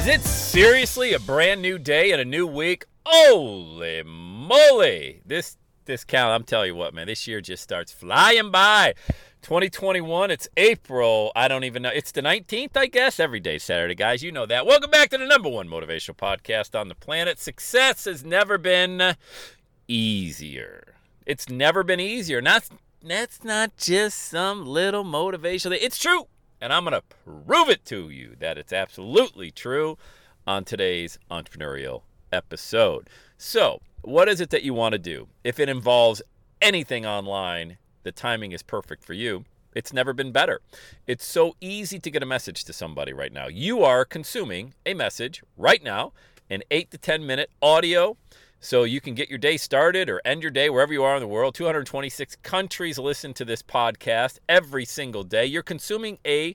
Is it seriously a brand new day and a new week? Holy moly! This this count, I'm telling you what, man, this year just starts flying by. 2021, it's April. I don't even know. It's the 19th, I guess. Every day Saturday, guys. You know that. Welcome back to the number one motivational podcast on the planet. Success has never been easier. It's never been easier. Not that's not just some little motivational. It's true. And I'm going to prove it to you that it's absolutely true on today's entrepreneurial episode. So, what is it that you want to do? If it involves anything online, the timing is perfect for you. It's never been better. It's so easy to get a message to somebody right now. You are consuming a message right now, an 8 to 10 minute audio so you can get your day started or end your day wherever you are in the world. 226 countries listen to this podcast every single day. You're consuming a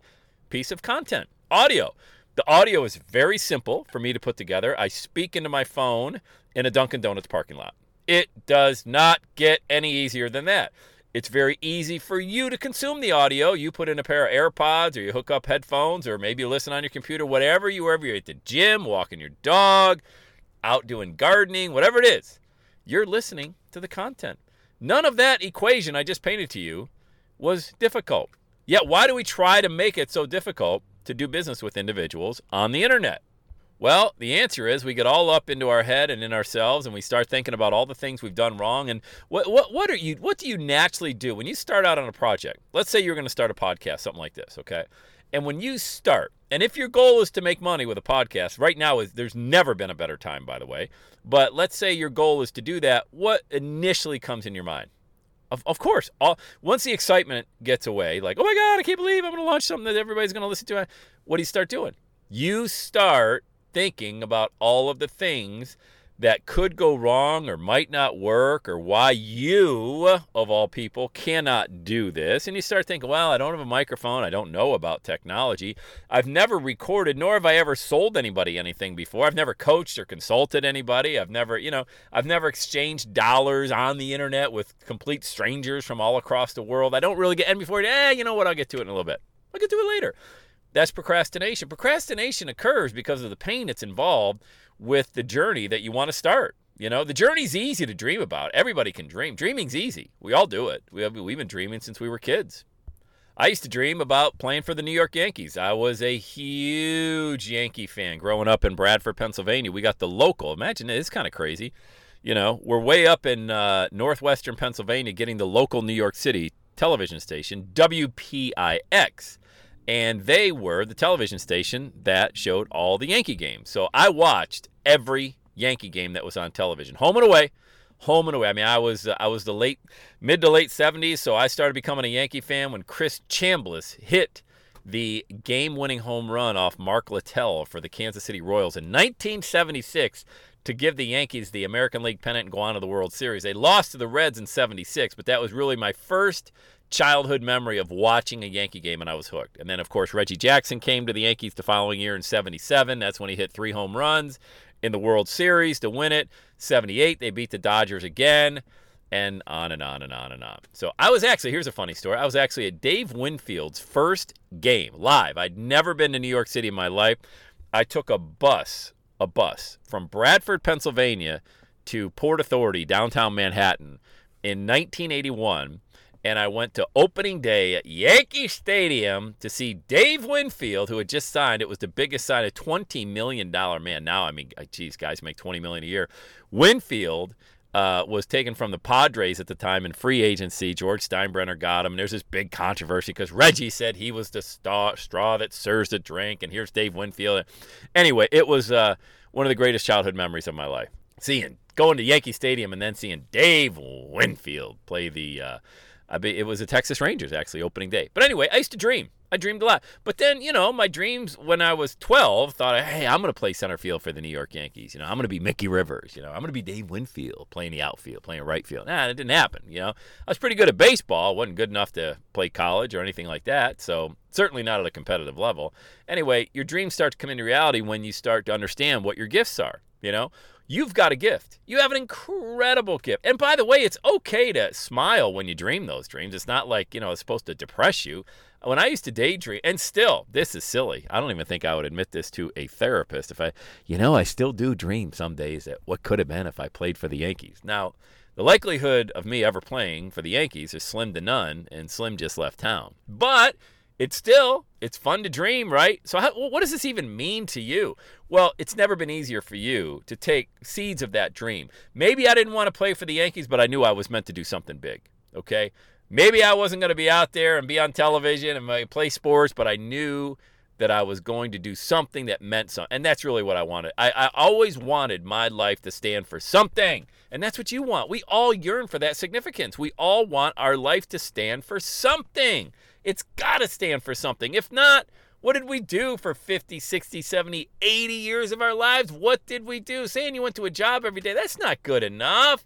piece of content, audio. The audio is very simple for me to put together. I speak into my phone in a Dunkin' Donuts parking lot. It does not get any easier than that. It's very easy for you to consume the audio. You put in a pair of AirPods or you hook up headphones or maybe you listen on your computer, whatever you, wherever you're at the gym, walking your dog, out doing gardening, whatever it is, you're listening to the content. None of that equation I just painted to you was difficult. Yet, why do we try to make it so difficult to do business with individuals on the internet? Well, the answer is we get all up into our head and in ourselves, and we start thinking about all the things we've done wrong. And what what what are you? What do you naturally do when you start out on a project? Let's say you're going to start a podcast, something like this, okay? And when you start, and if your goal is to make money with a podcast, right now is there's never been a better time, by the way. But let's say your goal is to do that. What initially comes in your mind? Of, of course, all, once the excitement gets away, like, oh my God, I can't believe I'm going to launch something that everybody's going to listen to. What do you start doing? You start thinking about all of the things that could go wrong or might not work or why you, of all people, cannot do this. And you start thinking, well, I don't have a microphone. I don't know about technology. I've never recorded, nor have I ever sold anybody anything before. I've never coached or consulted anybody. I've never, you know, I've never exchanged dollars on the internet with complete strangers from all across the world. I don't really get, and before, eh, you know what, I'll get to it in a little bit. I'll get to it later. That's procrastination. Procrastination occurs because of the pain that's involved with the journey that you want to start. You know, the journey's easy to dream about. Everybody can dream. Dreaming's easy. We all do it. We have, we've been dreaming since we were kids. I used to dream about playing for the New York Yankees. I was a huge Yankee fan growing up in Bradford, Pennsylvania. We got the local. Imagine it, it's kind of crazy. You know, we're way up in uh, northwestern Pennsylvania getting the local New York City television station, WPIX and they were the television station that showed all the Yankee games. So I watched every Yankee game that was on television, home and away, home and away. I mean, I was uh, I was the late mid to late 70s, so I started becoming a Yankee fan when Chris Chambliss hit the game-winning home run off Mark Littell for the Kansas City Royals in 1976 to give the Yankees the American League pennant and go on to the World Series. They lost to the Reds in 76, but that was really my first childhood memory of watching a Yankee game and I was hooked. And then, of course, Reggie Jackson came to the Yankees the following year in 77. That's when he hit three home runs in the World Series to win it. 78, they beat the Dodgers again, and on and on and on and on. So I was actually, here's a funny story. I was actually at Dave Winfield's first game live. I'd never been to New York City in my life. I took a bus, a bus from Bradford, Pennsylvania to Port Authority, downtown Manhattan in 1981 and I went to opening day at Yankee Stadium to see Dave Winfield, who had just signed. It was the biggest sign, a $20 million man. Now, I mean, geez, guys make 20 million a year. Winfield uh, was taken from the Padres at the time in free agency. George Steinbrenner got him. And there's this big controversy because Reggie said he was the straw, straw that serves the drink, and here's Dave Winfield. Anyway, it was uh, one of the greatest childhood memories of my life. Seeing going to Yankee Stadium and then seeing Dave Winfield play the. Uh, I be, it was the Texas Rangers actually opening day. But anyway, I used to dream. I dreamed a lot. But then, you know, my dreams when I was 12 thought, hey, I'm going to play center field for the New York Yankees. You know, I'm going to be Mickey Rivers. You know, I'm going to be Dave Winfield playing the outfield, playing right field. Nah, it didn't happen. You know, I was pretty good at baseball. wasn't good enough to play college or anything like that. So certainly not at a competitive level. Anyway, your dreams start to come into reality when you start to understand what your gifts are. You know, you've got a gift. You have an incredible gift. And by the way, it's okay to smile when you dream those dreams. It's not like, you know, it's supposed to depress you. When I used to daydream, and still, this is silly. I don't even think I would admit this to a therapist if I, you know, I still do dream some days that what could have been if I played for the Yankees. Now, the likelihood of me ever playing for the Yankees is slim to none, and Slim just left town. But it's still it's fun to dream right so how, what does this even mean to you well it's never been easier for you to take seeds of that dream maybe i didn't want to play for the yankees but i knew i was meant to do something big okay maybe i wasn't going to be out there and be on television and play sports but i knew that i was going to do something that meant something and that's really what i wanted I, I always wanted my life to stand for something and that's what you want we all yearn for that significance we all want our life to stand for something it's got to stand for something. If not, what did we do for 50, 60, 70, 80 years of our lives? What did we do? Saying you went to a job every day, that's not good enough.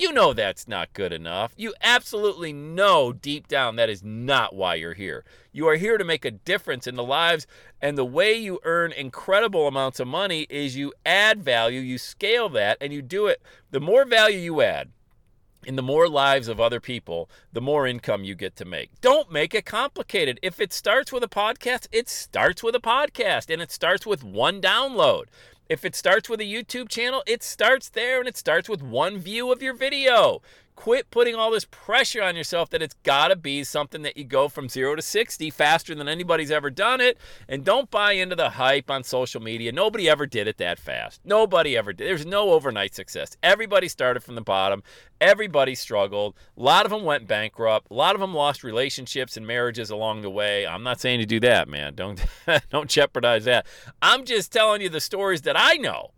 You know that's not good enough. You absolutely know deep down that is not why you're here. You are here to make a difference in the lives, and the way you earn incredible amounts of money is you add value, you scale that, and you do it. The more value you add, in the more lives of other people, the more income you get to make. Don't make it complicated. If it starts with a podcast, it starts with a podcast and it starts with one download. If it starts with a YouTube channel, it starts there and it starts with one view of your video. Quit putting all this pressure on yourself that it's got to be something that you go from zero to 60 faster than anybody's ever done it. And don't buy into the hype on social media. Nobody ever did it that fast. Nobody ever did. There's no overnight success. Everybody started from the bottom. Everybody struggled. A lot of them went bankrupt. A lot of them lost relationships and marriages along the way. I'm not saying to do that, man. Don't don't jeopardize that. I'm just telling you the stories that I know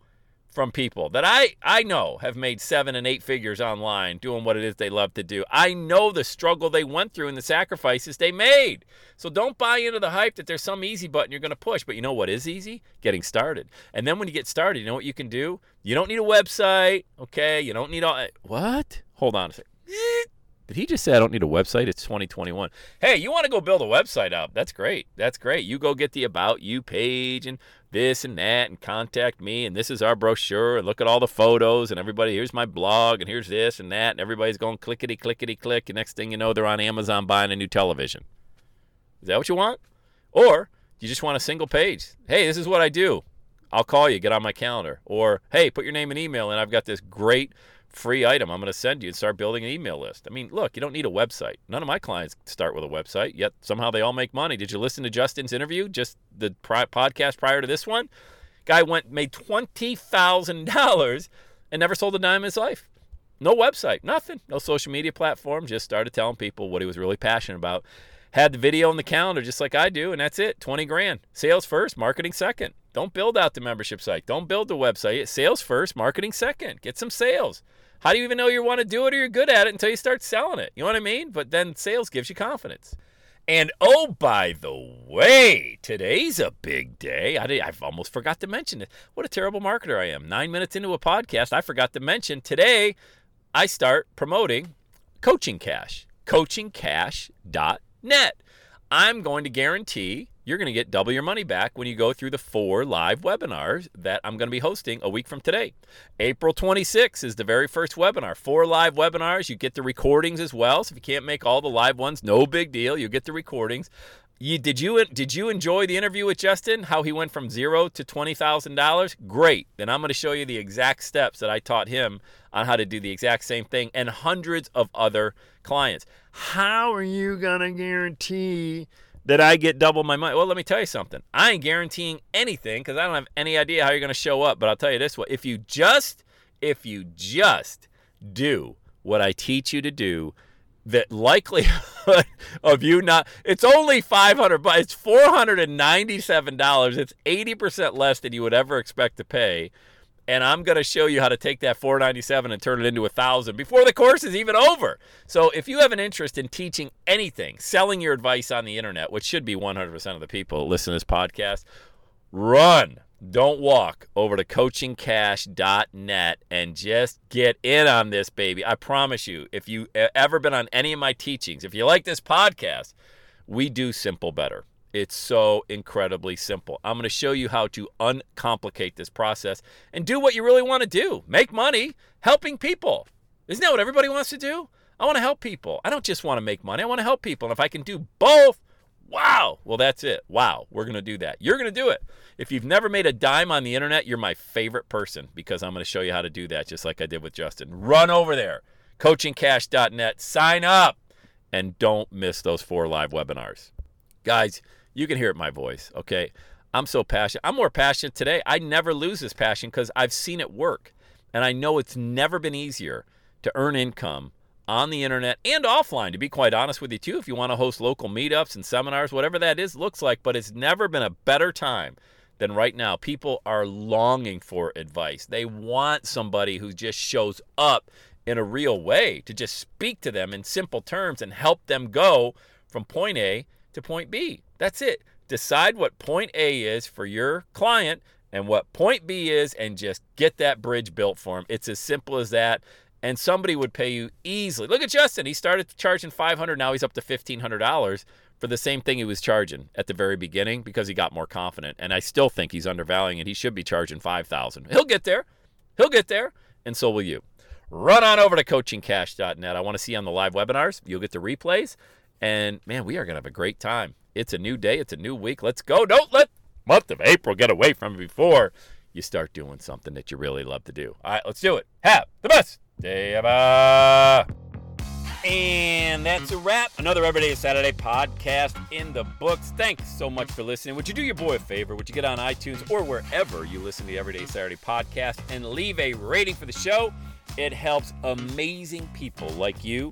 from people that I, I know have made seven and eight figures online doing what it is they love to do. I know the struggle they went through and the sacrifices they made. So don't buy into the hype that there's some easy button you're going to push. But you know what is easy? Getting started. And then when you get started, you know what you can do? You don't need a website, okay? You don't need all. What? Hold on a second. Did he just say I don't need a website? It's 2021. Hey, you want to go build a website up? That's great. That's great. You go get the About You page and this and that and contact me and this is our brochure and look at all the photos and everybody here's my blog and here's this and that and everybody's going clickety clickety click and next thing you know they're on Amazon buying a new television. Is that what you want? Or you just want a single page? Hey, this is what I do. I'll call you, get on my calendar. Or hey, put your name and email and I've got this great free item I'm going to send you and start building an email list. I mean, look, you don't need a website. None of my clients start with a website, yet somehow they all make money. Did you listen to Justin's interview, just the pri- podcast prior to this one? Guy went made $20,000 and never sold a dime in his life. No website, nothing, no social media platform, just started telling people what he was really passionate about. Had the video on the calendar just like I do, and that's it. 20 grand. Sales first, marketing second. Don't build out the membership site. Don't build the website. Sales first, marketing second. Get some sales. How do you even know you want to do it or you're good at it until you start selling it? You know what I mean? But then sales gives you confidence. And oh, by the way, today's a big day. I have almost forgot to mention it. What a terrible marketer I am. Nine minutes into a podcast, I forgot to mention today I start promoting Coaching Cash, coachingcash.net. I'm going to guarantee you're going to get double your money back when you go through the four live webinars that I'm going to be hosting a week from today. April 26th is the very first webinar. Four live webinars. You get the recordings as well. So if you can't make all the live ones, no big deal. You get the recordings. You, did you did you enjoy the interview with Justin? How he went from zero to twenty thousand dollars? Great. Then I'm going to show you the exact steps that I taught him on how to do the exact same thing, and hundreds of other clients. How are you going to guarantee that I get double my money. Well, let me tell you something. I ain't guaranteeing anything because I don't have any idea how you're going to show up. But I'll tell you this way: if you just, if you just do what I teach you to do, that likelihood of you not it's only 500 but it's $497 it's 80% less than you would ever expect to pay and i'm going to show you how to take that 497 and turn it into a thousand before the course is even over. So if you have an interest in teaching anything selling your advice on the internet which should be 100% of the people listen to this podcast run. Don't walk over to coachingcash.net and just get in on this baby. I promise you if you ever been on any of my teachings if you like this podcast we do simple better it's so incredibly simple i'm going to show you how to uncomplicate this process and do what you really want to do make money helping people isn't that what everybody wants to do i want to help people i don't just want to make money i want to help people and if i can do both Wow. Well, that's it. Wow. We're going to do that. You're going to do it. If you've never made a dime on the internet, you're my favorite person because I'm going to show you how to do that just like I did with Justin. Run over there, coachingcash.net, sign up, and don't miss those four live webinars. Guys, you can hear it my voice, okay? I'm so passionate. I'm more passionate today. I never lose this passion because I've seen it work. And I know it's never been easier to earn income on the internet and offline, to be quite honest with you, too, if you want to host local meetups and seminars, whatever that is, looks like. But it's never been a better time than right now. People are longing for advice. They want somebody who just shows up in a real way to just speak to them in simple terms and help them go from point A to point B. That's it. Decide what point A is for your client and what point B is and just get that bridge built for them. It's as simple as that and somebody would pay you easily. Look at Justin. He started charging 500, now he's up to $1500 for the same thing he was charging at the very beginning because he got more confident. And I still think he's undervaluing it. He should be charging 5000. He'll get there. He'll get there, and so will you. Run on over to coachingcash.net. I want to see you on the live webinars. You'll get the replays. And man, we are going to have a great time. It's a new day, it's a new week. Let's go. Don't let month of April get away from you before you start doing something that you really love to do. All right, let's do it. Have the best day ever. And that's a wrap. Another Everyday Saturday podcast in the books. Thanks so much for listening. Would you do your boy a favor? Would you get on iTunes or wherever you listen to the Everyday Saturday podcast and leave a rating for the show? It helps amazing people like you